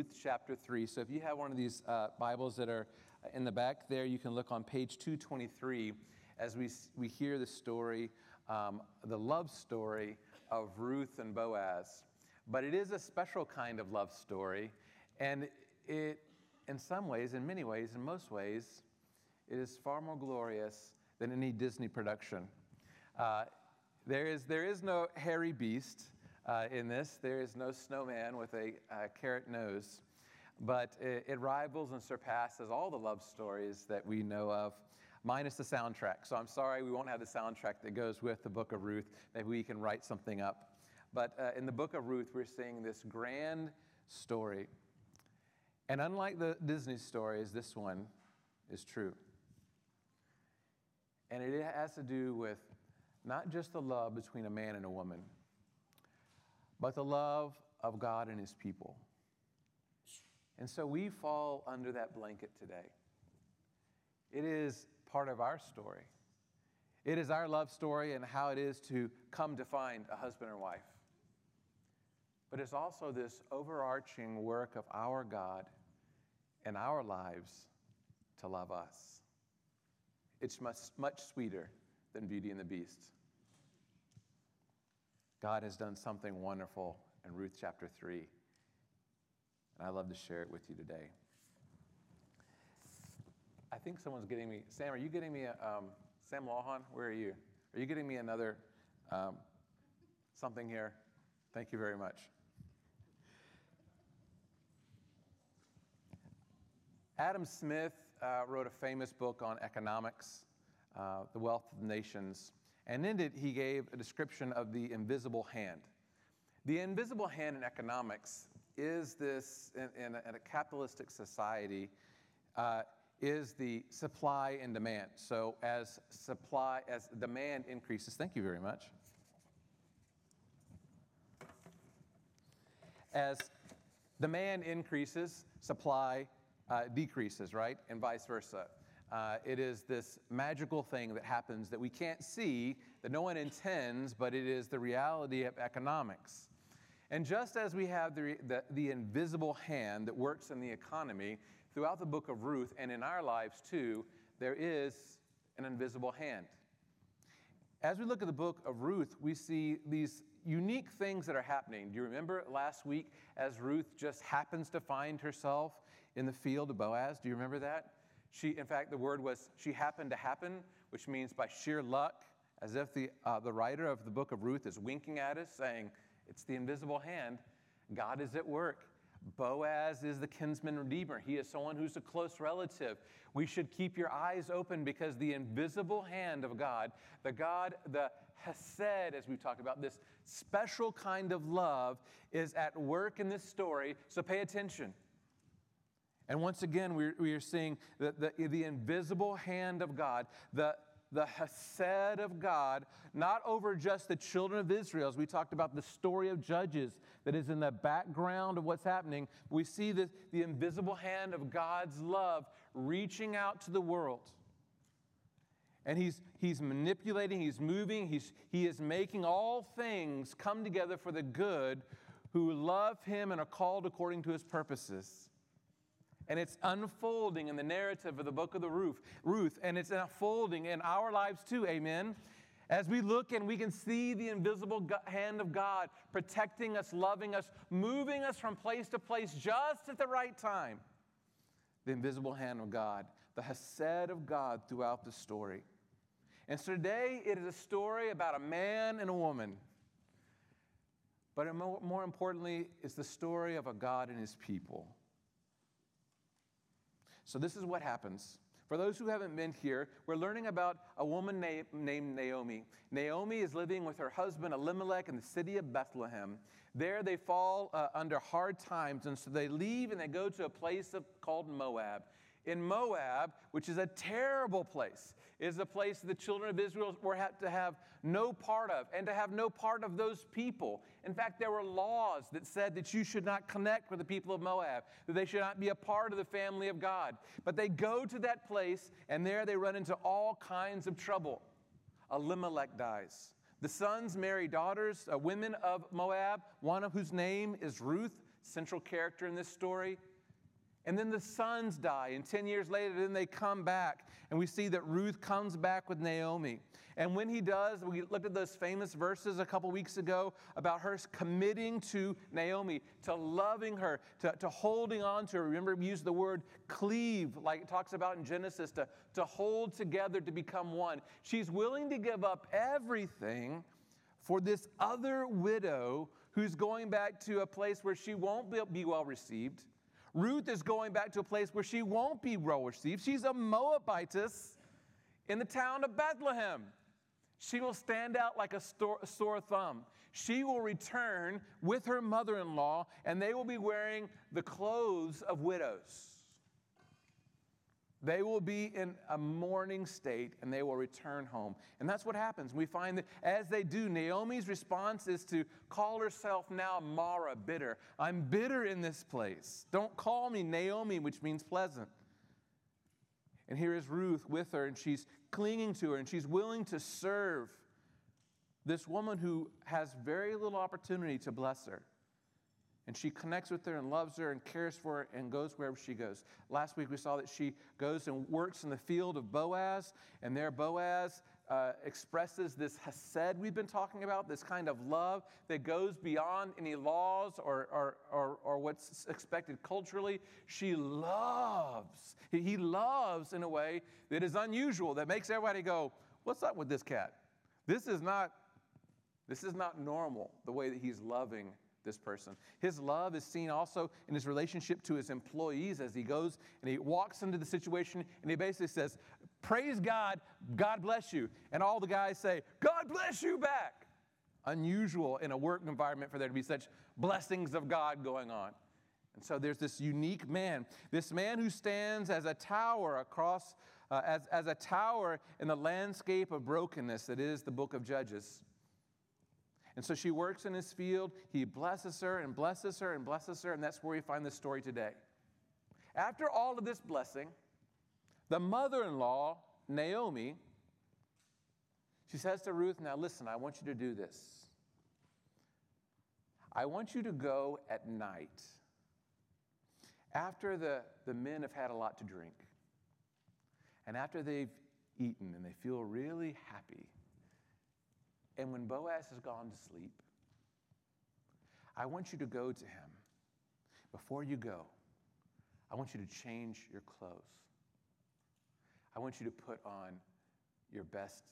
Ruth chapter 3. So if you have one of these uh, Bibles that are in the back there, you can look on page 223 as we, we hear the story, um, the love story of Ruth and Boaz. But it is a special kind of love story, and it, in some ways, in many ways, in most ways, it is far more glorious than any Disney production. Uh, there, is, there is no hairy beast uh, in this, there is no snowman with a, carrot nose, but it, it rivals and surpasses all the love stories that we know of minus the soundtrack. So I'm sorry we won't have the soundtrack that goes with the book of Ruth. Maybe we can write something up. But uh, in the book of Ruth, we're seeing this grand story. And unlike the Disney stories, this one is true. And it has to do with not just the love between a man and a woman, but the love of God and his people. And so we fall under that blanket today. It is part of our story. It is our love story and how it is to come to find a husband or wife. But it's also this overarching work of our God and our lives to love us. It's much, much sweeter than Beauty and the Beast. God has done something wonderful in Ruth chapter 3, and I love to share it with you today. I think someone's getting me. Sam, are you getting me a, um, Sam Lawhon, where are you? Are you getting me another um, something here? Thank you very much. Adam Smith uh, wrote a famous book on economics, uh, The Wealth of Nations, and in it he gave a description of the invisible hand. The invisible hand in economics is this, in, in, a, in a, capitalistic society, uh, is the supply and demand. So as supply, as demand increases, thank you very much. As demand increases, supply uh, decreases, right? And vice versa. Uh, it is this magical thing that happens that we can't see, that no one intends, but it is the reality of economics. And just as we have the, the, the invisible hand that works in the economy, throughout the book of Ruth and in our lives too, there is an invisible hand. As we look at the book of Ruth, we see these unique things that are happening. Do you remember last week as Ruth just happens to find herself in the field of Boaz? Do you remember that? She, in fact, the word was she happened to happen, which means by sheer luck, as if the, uh, the writer of the book of Ruth is winking at us, saying, It's the invisible hand. God is at work. Boaz is the kinsman redeemer. He is someone who's a close relative. We should keep your eyes open because the invisible hand of God, the God, the Hesed, as we've talked about, this special kind of love is at work in this story. So pay attention. And once again, we, we are seeing the, the, the invisible hand of God, the, the Hesed of God, not over just the children of Israel, as we talked about the story of Judges that is in the background of what's happening. We see the, the invisible hand of God's love reaching out to the world. And he's, he's manipulating, he's moving, he's, he is making all things come together for the good who love him and are called according to his purposes and it's unfolding in the narrative of the book of the Ruth, Ruth, and it's unfolding in our lives too. Amen. As we look and we can see the invisible hand of God protecting us, loving us, moving us from place to place just at the right time. The invisible hand of God, the Hesed of God throughout the story. And so today it is a story about a man and a woman. But more importantly, it's the story of a God and his people. So, this is what happens. For those who haven't been here, we're learning about a woman na- named Naomi. Naomi is living with her husband Elimelech in the city of Bethlehem. There they fall uh, under hard times, and so they leave and they go to a place of, called Moab in Moab, which is a terrible place, is a place the children of Israel were had to have no part of and to have no part of those people. In fact, there were laws that said that you should not connect with the people of Moab, that they should not be a part of the family of God. But they go to that place, and there they run into all kinds of trouble. Elimelech dies. The sons marry daughters, uh, women of Moab, one of whose name is Ruth. central character in this story. And then the sons die, and 10 years later, then they come back. And we see that Ruth comes back with Naomi. And when he does, we looked at those famous verses a couple weeks ago about her committing to Naomi, to loving her, to, to holding on to her. Remember, we used the word cleave, like it talks about in Genesis, to, to hold together to become one. She's willing to give up everything for this other widow who's going back to a place where she won't be well received. Ruth is going back to a place where she won't be received. She's a Moabitess in the town of Bethlehem. She will stand out like a sore thumb. She will return with her mother in law, and they will be wearing the clothes of widows. They will be in a mourning state and they will return home. And that's what happens. We find that as they do, Naomi's response is to call herself now Mara, bitter. I'm bitter in this place. Don't call me Naomi, which means pleasant. And here is Ruth with her, and she's clinging to her, and she's willing to serve this woman who has very little opportunity to bless her. And she connects with her and loves her and cares for her and goes wherever she goes. Last week we saw that she goes and works in the field of Boaz, and there Boaz uh, expresses this hesed we've been talking about, this kind of love that goes beyond any laws or, or, or, or what's expected culturally. She loves. He, he loves in a way that is unusual, that makes everybody go, What's up with this cat? This is not, this is not normal, the way that he's loving this person. His love is seen also in his relationship to his employees as he goes and he walks into the situation and he basically says, Praise God, God bless you. And all the guys say, God bless you back. Unusual in a work environment for there to be such blessings of God going on. And so there's this unique man, this man who stands as a tower across, uh, as, as a tower in the landscape of brokenness that is the book of Judges. And so she works in his field. He blesses her and blesses her and blesses her, and that's where we find the story today. After all of this blessing, the mother in law, Naomi, she says to Ruth, Now listen, I want you to do this. I want you to go at night after the, the men have had a lot to drink and after they've eaten and they feel really happy. And when Boaz has gone to sleep, I want you to go to him. Before you go, I want you to change your clothes. I want you to put on your best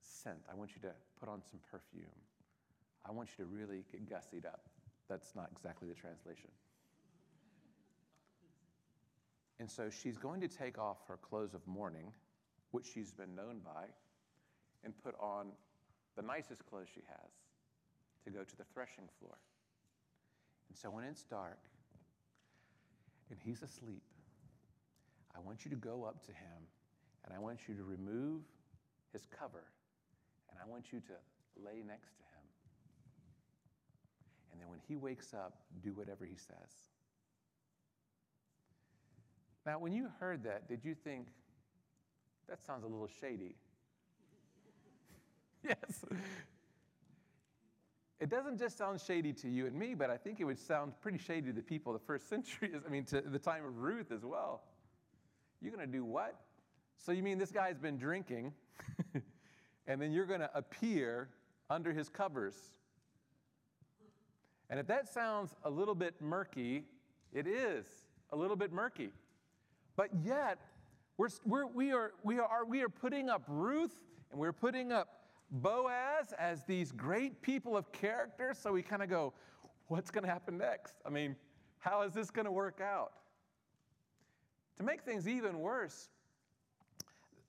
scent. I want you to put on some perfume. I want you to really get gussied up. That's not exactly the translation. And so she's going to take off her clothes of mourning, which she's been known by, and put on the nicest clothes she has to go to the threshing floor. And so when it's dark and he's asleep, I want you to go up to him and I want you to remove his cover, and I want you to lay next to him. And then when he wakes up, do whatever he says. Now, when you heard that, did you think, that sounds a little shady? yes. It doesn't just sound shady to you and me, but I think it would sound pretty shady to the people of the first century, I mean, to the time of Ruth as well. You're going to do what? So you mean this guy's been drinking, and then you're going to appear under his covers? And if that sounds a little bit murky, it is a little bit murky. But yet, we're, we're, we, are, we, are, we are putting up Ruth and we're putting up Boaz as these great people of character. So we kind of go, what's going to happen next? I mean, how is this going to work out? To make things even worse,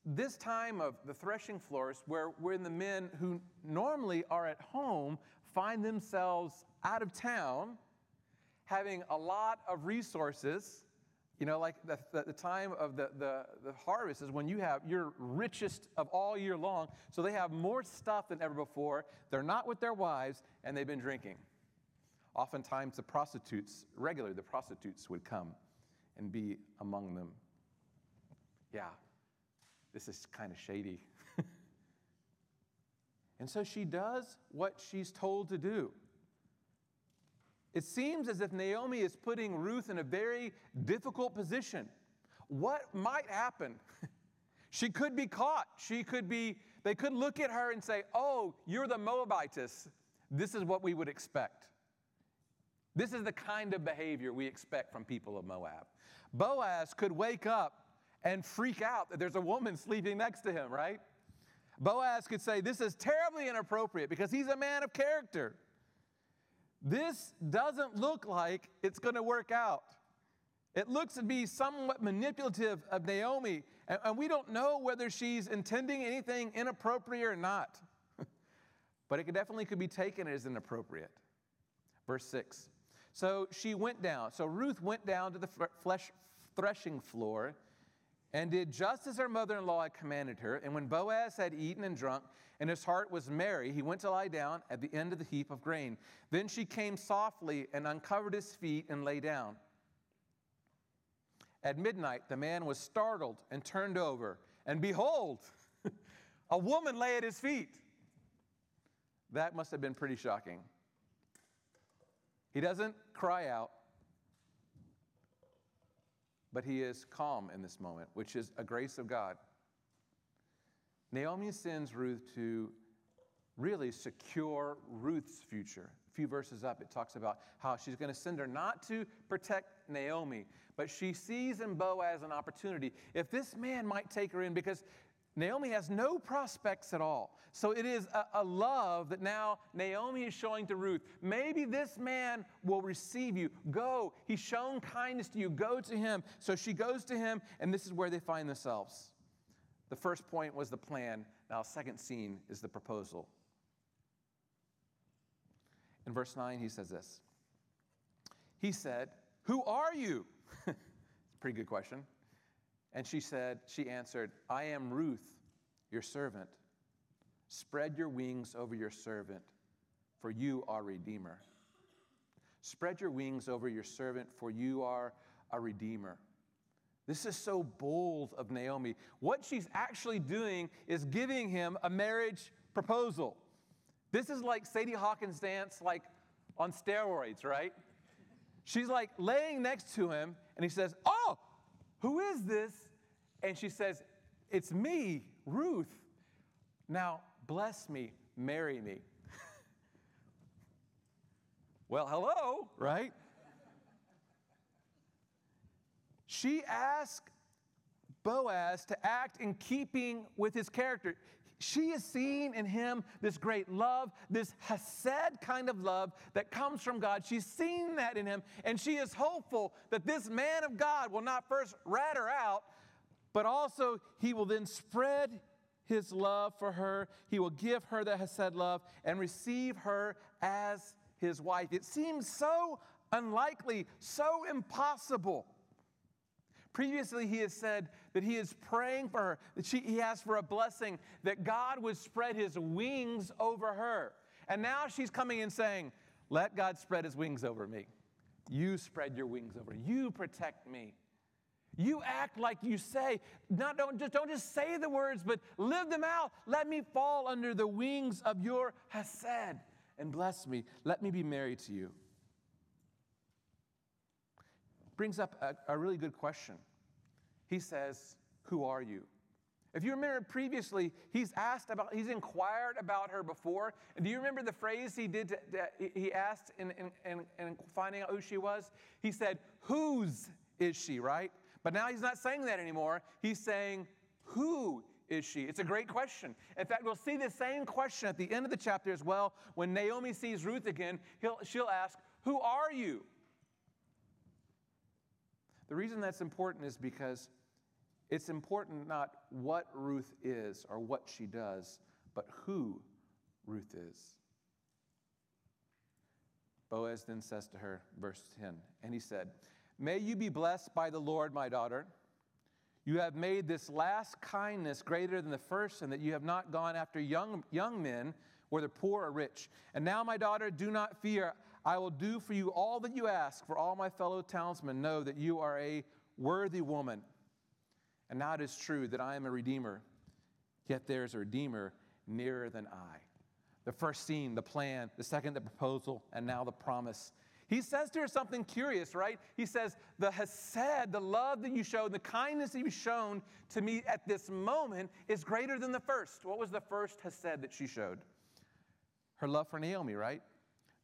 this time of the threshing floors, where when the men who normally are at home find themselves out of town, having a lot of resources, you know, like the, the, time of the, the, the harvest is when you have your richest of all year long. So they have more stuff than ever before. They're not with their wives, and they've been drinking. Oftentimes, the prostitutes, regularly, the prostitutes would come and be among them. Yeah, this is kind of shady. and so she does what she's told to do. It seems as if Naomi is putting Ruth in a very difficult position. What might happen? she could be caught. She could be, they could look at her and say, Oh, you're the Moabitess. This is what we would expect. This is the kind of behavior we expect from people of Moab. Boaz could wake up and freak out that there's a woman sleeping next to him, right? Boaz could say, This is terribly inappropriate because he's a man of character. This doesn't look like it's going to work out. It looks to be somewhat manipulative of Naomi, and, and we don't know whether she's intending anything inappropriate or not. but it definitely could be taken as inappropriate. Verse 6. So she went down. So Ruth went down to the flesh threshing floor and did just as her mother in law had commanded her. And when Boaz had eaten and drunk, and his heart was merry, he went to lie down at the end of the heap of grain. Then she came softly and uncovered his feet and lay down. At midnight, the man was startled and turned over, and behold, a woman lay at his feet. That must have been pretty shocking. He doesn't cry out but he is calm in this moment, which is a grace of God. Naomi sends Ruth to really secure Ruth's future. A few verses up, it talks about how she's going to send her not to protect Naomi, but she sees in Boaz an opportunity. If this man might take her in, because Naomi has no prospects at all. So it is a, a, love that now Naomi is showing to Ruth. Maybe this man will receive you. Go. He's shown kindness to you. Go to him. So she goes to him, and this is where they find themselves. The first point was the plan. Now, second scene is the proposal. In verse 9, he says this He said, Who are you? it's a pretty good question. And she said, She answered, I am Ruth, your servant. Spread your wings over your servant, for you are Redeemer. Spread your wings over your servant, for you are a Redeemer. This is so bold of Naomi. What she's actually doing is giving him a marriage proposal. This is like Sadie Hawkins' dance, like on steroids, right? She's like laying next to him, and he says, Oh, who is this? And she says, It's me, Ruth. Now, bless me, marry me. well, hello, right? She asked Boaz to act in keeping with his character. She is seeing in him this great love, this Hesed kind of love that comes from God. She's seeing that in him, and she is hopeful that this man of God will not first rat her out, but also he will then spread his love for her. He will give her the Hesed love and receive her as his wife. It seems so unlikely, so impossible. Previously, he has said that he is praying for her, that she, he asked for a blessing, that God would spread his wings over her. And now she's coming and saying, Let God spread his wings over me. You spread your wings over. You protect me. You act like you say. Not, don't, just, don't just say the words, but live them out. Let me fall under the wings of your Hesed and bless me. Let me be married to you. Brings up a, a really good question. He says, Who are you? If you remember previously, he's asked about, he's inquired about her before. And do you remember the phrase he did, to, he asked in, in, in, in finding out who she was? He said, Whose is she, right? But now he's not saying that anymore. He's saying, Who is she? It's a great question. In fact, we'll see the same question at the end of the chapter as well. When Naomi sees Ruth again, she'll ask, Who are you? The reason that's important is because it's important not what Ruth is or what she does, but who Ruth is. Boaz then says to her, verse 10, and he said, May you be blessed by the Lord, my daughter. You have made this last kindness greater than the first, and that you have not gone after young, young men, whether poor or rich. And now, my daughter, do not fear. I will do for you all that you ask, for all my fellow townsmen know that you are a worthy woman. And now it is true that I am a redeemer, yet there is a redeemer nearer than I. The first scene, the plan, the second, the proposal, and now the promise. He says to her something curious, right? He says, The hesed, the love that you showed, the kindness that you've shown to me at this moment is greater than the first. What was the first hesed that she showed? Her love for Naomi, right?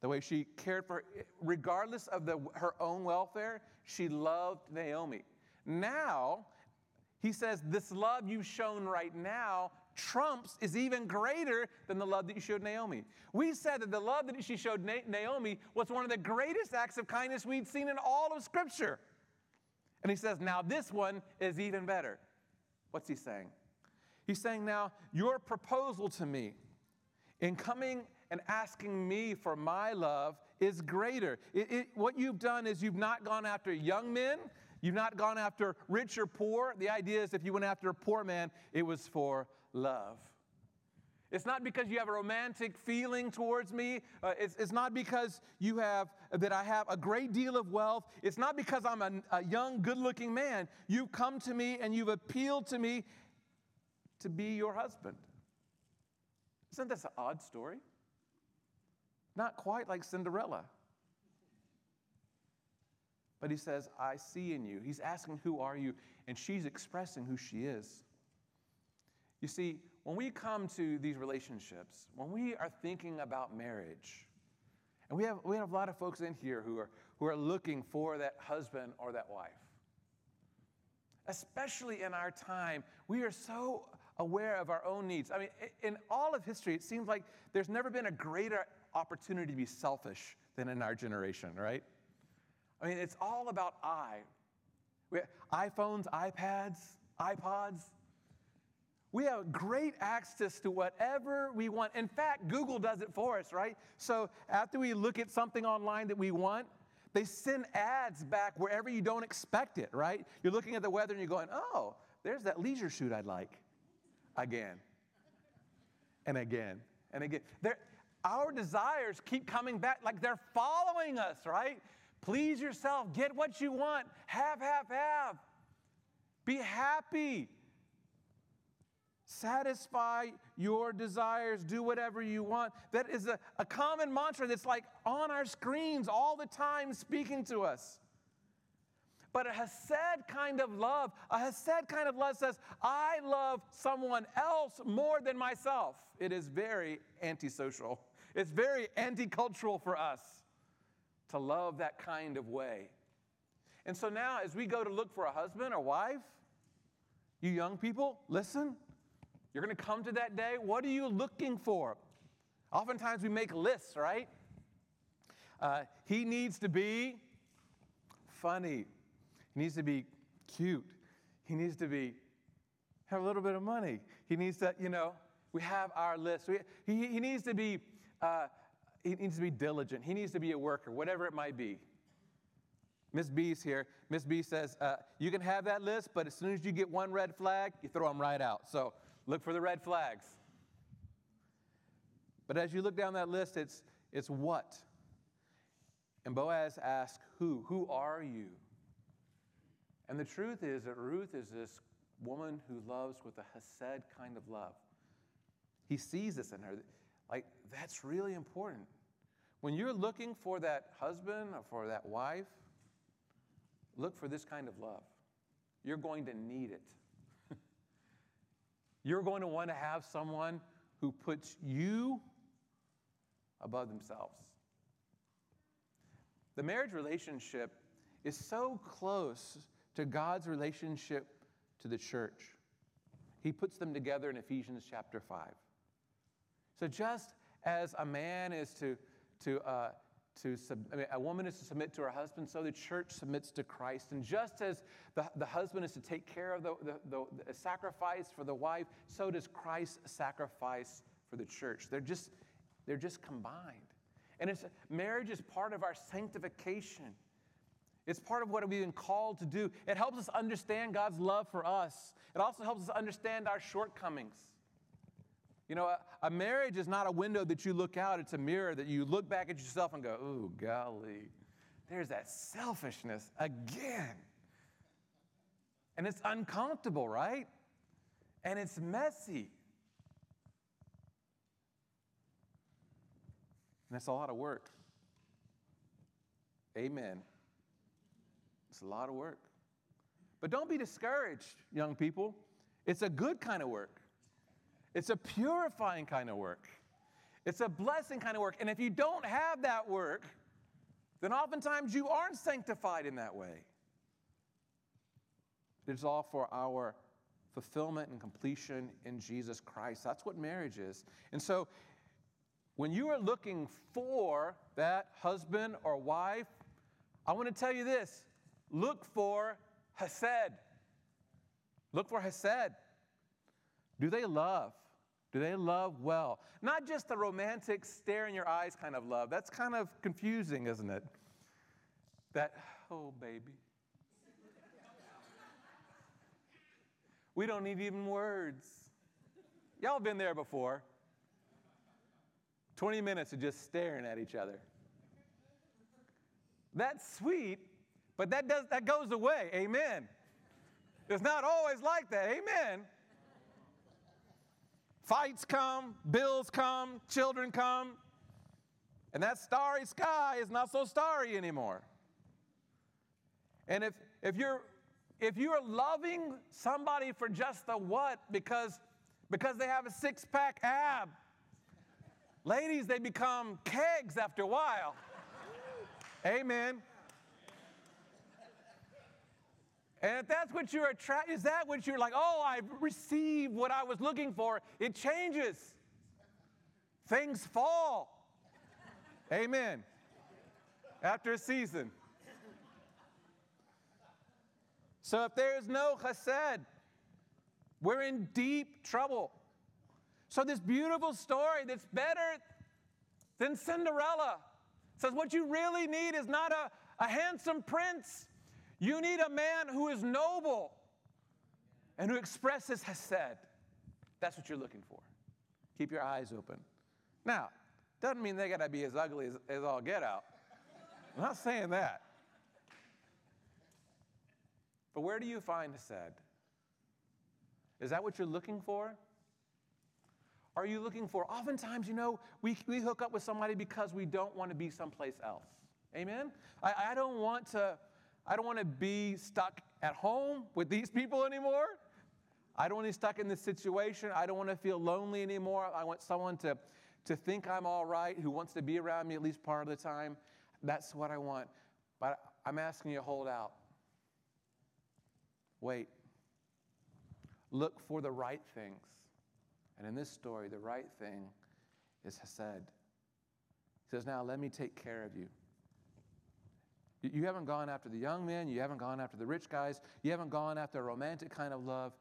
The way she cared for, regardless of the, her own welfare, she loved Naomi. Now, he says, This love you've shown right now trumps is even greater than the love that you showed Naomi. We said that the love that she showed Naomi was one of the greatest acts of kindness we'd seen in all of Scripture. And he says, Now this one is even better. What's he saying? He's saying, Now your proposal to me in coming and asking me for my love is greater. It, it, what you've done is you've not gone after young men, you've not gone after rich or poor. The idea is if you went after a poor man, it was for love. It's not because you have a romantic feeling towards me. Uh, it's, it's, not because you have that I have a great deal of wealth. It's not because I'm a, a young, good-looking man. You've come to me and you've appealed to me to be your husband. Isn't this an odd story? Not quite like Cinderella. But he says, I see in you. He's asking, Who are you? And she's expressing who she is. You see, when we come to these relationships, when we are thinking about marriage, and we have, we have a lot of folks in here who are, who are looking for that husband or that wife. Especially in our time, we are so aware of our own needs. I mean, in all of history, it seems like there's never been a greater opportunity to be selfish than in our generation, right? I mean, it's all about I. We iPhones, iPads, iPods, we have great access to whatever we want. In fact, Google does it for us, right? So after we look at something online that we want, they send ads back wherever you don't expect it, right? You're looking at the weather and you're going, oh, there's that leisure suit I'd like. Again. And again. And again. They're, our desires keep coming back like they're following us, right? Please yourself, get what you want, have, have, have. Be happy. Satisfy your desires, do whatever you want. That is a, a common mantra that's like on our screens all the time speaking to us. But a Hesed kind of love, a Hesed kind of love says, I love someone else more than myself. It is very antisocial. It's very anti cultural for us to love that kind of way. And so now, as we go to look for a husband or wife, you young people, listen. You're going to come to that day. What are you looking for? Oftentimes we make lists, right? Uh, he needs to be funny. He needs to be cute. He needs to be have a little bit of money. He needs to, you know, we have our list. We, he, he needs to be uh, he needs to be diligent. He needs to be a worker, whatever it might be. Miss B's here. Miss B says, uh, you can have that list, but as soon as you get one red flag, you throw them right out. So Look for the red flags. But as you look down that list, it's, it's what? And Boaz asks, Who? Who are you? And the truth is that Ruth is this woman who loves with a Hesed kind of love. He sees this in her. Like, that's really important. When you're looking for that husband or for that wife, look for this kind of love. You're going to need it. You're going to want to have someone who puts you above themselves. The marriage relationship is so close to God's relationship to the church. He puts them together in Ephesians chapter 5. So, just as a man is to, to uh, to sub, I mean, a woman is to submit to her husband, so the church submits to Christ. And just as the, the husband is to take care of the, the, the, sacrifice for the wife, so does Christ sacrifice for the church. They're just, they're just combined. And it's, marriage is part of our sanctification. It's part of what we've been called to do. It helps us understand God's love for us. It also helps us understand our shortcomings. You know, a, a, marriage is not a window that you look out, it's a mirror that you look back at yourself and go, oh, golly, there's that selfishness again. And it's uncomfortable, right? And it's messy. And it's a lot of work. Amen. It's a lot of work. But don't be discouraged, young people. It's a good kind of work, it's a purifying kind of work, it's a blessing kind of work. And if you don't have that work, then oftentimes you aren't sanctified in that way. It's all for our fulfillment and completion in Jesus Christ. That's what marriage is. And so, when you are looking for that husband or wife, I want to tell you this look for Hesed. Look for Hesed. Do they love? Do they love well? Not just the romantic stare in your eyes kind of love. That's kind of confusing, isn't it? That, oh, baby. we don't need even words. Y'all been there before. 20 minutes of just staring at each other. That's sweet, but that, does, that goes away. Amen. It's not always like that. Amen. Fights come, bills come, children come, and that starry sky is not so starry anymore. And if, if, you're, if you're loving somebody for just the what, because, because they have a six pack ab, ladies, they become kegs after a while. Amen. And if that's what you're attracted, is that what you're like, oh, I've received what I was looking for? It changes. Things fall. Amen. After a season. So if there's no chesed, we're in deep trouble. So this beautiful story that's better than Cinderella says what you really need is not a, a handsome prince. You need a man who is noble and who expresses Hesed. That's what you're looking for. Keep your eyes open. Now, doesn't mean they got to be as ugly as, as all get out. I'm not saying that. But where do you find Hesed? Is that what you're looking for? Are you looking for? Oftentimes, you know, we, we hook up with somebody because we don't want to be someplace else. Amen? I, I don't want to I don't want to be stuck at home with these people anymore. I don't want to be stuck in this situation. I don't want to feel lonely anymore. I want someone to, to think I'm all right, who wants to be around me at least part of the time. That's what I want. But I'm asking you to hold out. Wait. Look for the right things. And in this story, the right thing is Hesed. He says, Now let me take care of you. You haven't gone after the young men. You haven't gone after the rich guys. You haven't gone after a romantic kind of love.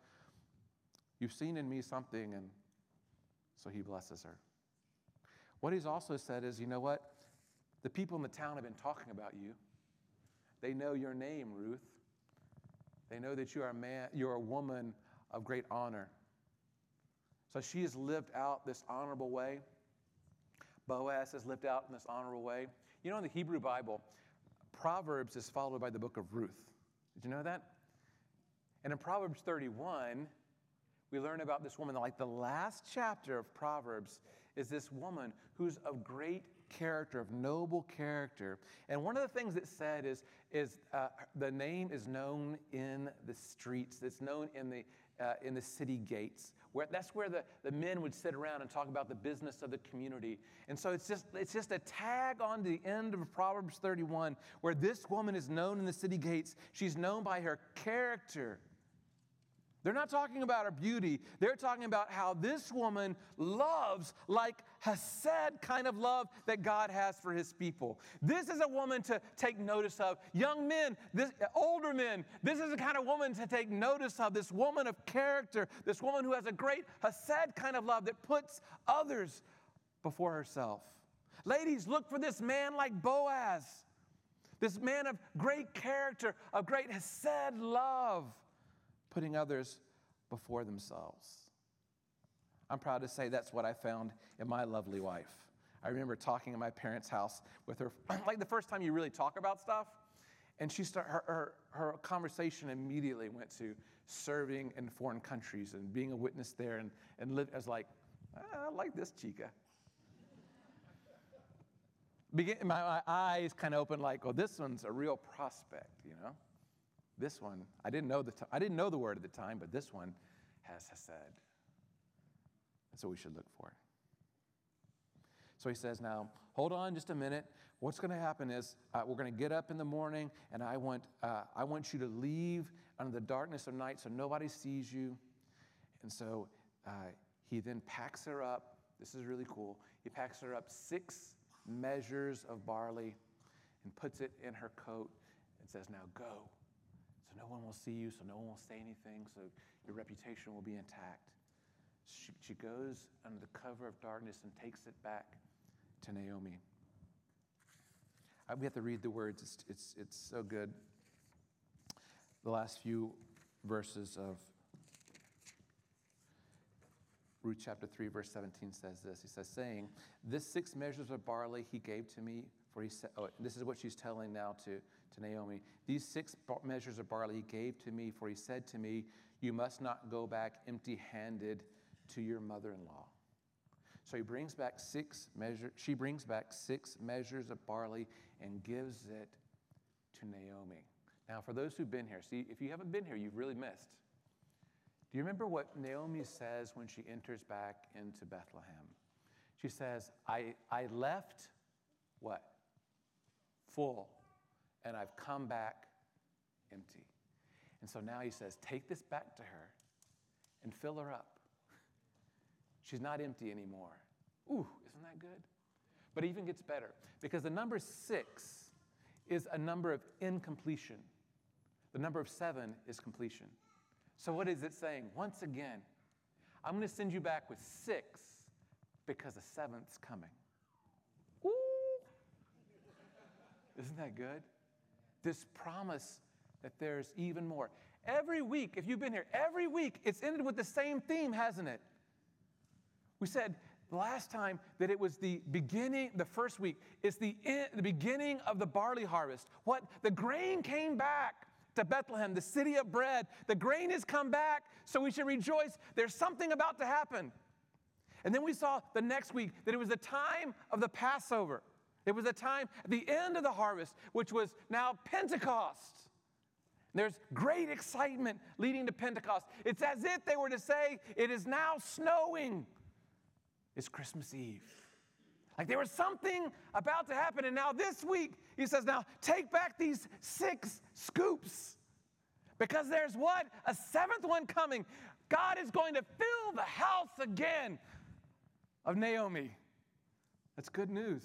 You've seen in me something, and so he blesses her. What he's also said is, you know what? The people in the town have been talking about you. They know your name, Ruth. They know that you are a man, you're a woman of great honor. So she has lived out this honorable way. Boaz has lived out in this honorable way. You know, in the Hebrew Bible, Proverbs is followed by the book of Ruth. Did you know that? And in Proverbs 31, we learn about this woman. Like the last chapter of Proverbs is this woman who's of great character, of noble character. And one of the things it said is, is uh, the name is known in the streets, it's known in the, uh, in the city gates. Where, that's where the, the men would sit around and talk about the business of the community. And so it's just, it's just a tag on the end of Proverbs 31 where this woman is known in the city gates. She's known by her character. They're not talking about her beauty. They're talking about how this woman loves like Hesed kind of love that God has for his people. This is a woman to take notice of. Young men, this, older men, this is the kind of woman to take notice of. This woman of character, this woman who has a great Hesed kind of love that puts others before herself. Ladies, look for this man like Boaz, this man of great character, of great Hesed love putting others before themselves. I'm proud to say that's what I found in my lovely wife. I remember talking in my parents' house with her, like the first time you really talk about stuff, and she start, her, her, her conversation immediately went to serving in foreign countries and being a witness there and, and live as like, ah, I like this chica. begin, my, my eyes kind of open like, oh, this one's a real prospect, you know? This one, I didn't know the, t- I didn't know the word at the time, but this one has hesed. That's what we should look for. So he says, now, hold on just a minute. What's going to happen is uh, we're going to get up in the morning, and I want, uh, I want you to leave under the darkness of night so nobody sees you. And so uh, he then packs her up. This is really cool. He packs her up six measures of barley and puts it in her coat and says, Now go. So no one will see you, so no one will say anything, so your reputation will be intact. She, she goes under the cover of darkness and takes it back to Naomi. Uh, we have to read the words, it's, it's, it's so good. The last few verses of Ruth chapter 3, verse 17 says this. He says, saying, This six measures of barley he gave to me, for he said, oh, this is what she's telling now to, to Naomi. These six measures of barley he gave to me, for he said to me, You must not go back empty handed to your mother in law. So he brings back six measures, she brings back six measures of barley and gives it to Naomi. Now, for those who've been here, see, if you haven't been here, you've really missed. Do you remember what Naomi says when she enters back into Bethlehem? She says, I, I left what? Full, and I've come back empty. And so now he says, Take this back to her and fill her up. She's not empty anymore. Ooh, isn't that good? But it even gets better because the number six is a number of incompletion, the number of seven is completion. So, what is it saying? Once again, I'm going to send you back with six because the seventh's coming. Ooh! Isn't that good? This promise that there's even more. Every week, if you've been here, every week it's ended with the same theme, hasn't it? We said last time that it was the beginning, the first week, it's the, in, the beginning of the barley harvest. What? The grain came back to Bethlehem, the city of bread. The grain has come back, so we should rejoice. There's something about to happen. And then we saw the next week that it was the time of the Passover. It was a time at the end of the harvest, which was now Pentecost. There's great excitement leading to Pentecost. It's as if they were to say, It is now snowing. It's Christmas Eve. Like there was something about to happen. And now this week, he says, now take back these six scoops. Because there's what? A seventh one coming. God is going to fill the house again of Naomi. That's good news.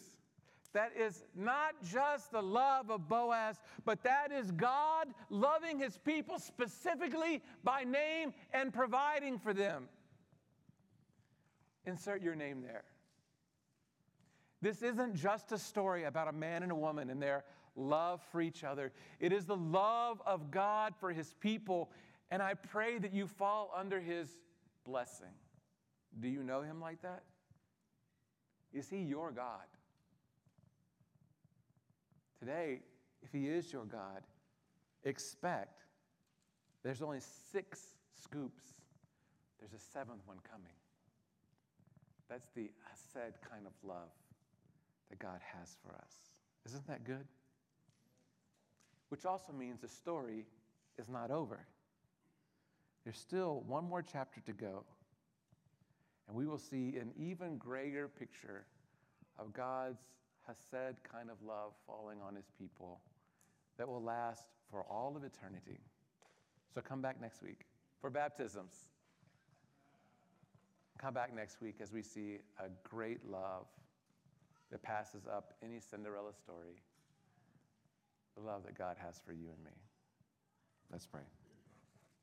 That is not just the love of Boaz, but that is God loving his people specifically by name and providing for them. Insert your name there. This isn't just a story about a man and a woman and their love for each other. It is the love of God for his people, and I pray that you fall under his blessing. Do you know him like that? Is he your God? Today, if he is your God, expect there's only six scoops, there's a seventh one coming. That's the Hesed kind of love that God has for us. Isn't that good? Which also means the story is not over. There's still one more chapter to go, and we will see an even greater picture of God's Hesed kind of love falling on his people that will last for all of eternity. So come back next week for baptisms. Come back next week as we see a great love that passes up any Cinderella story, the love that God has for you and me. Let's pray.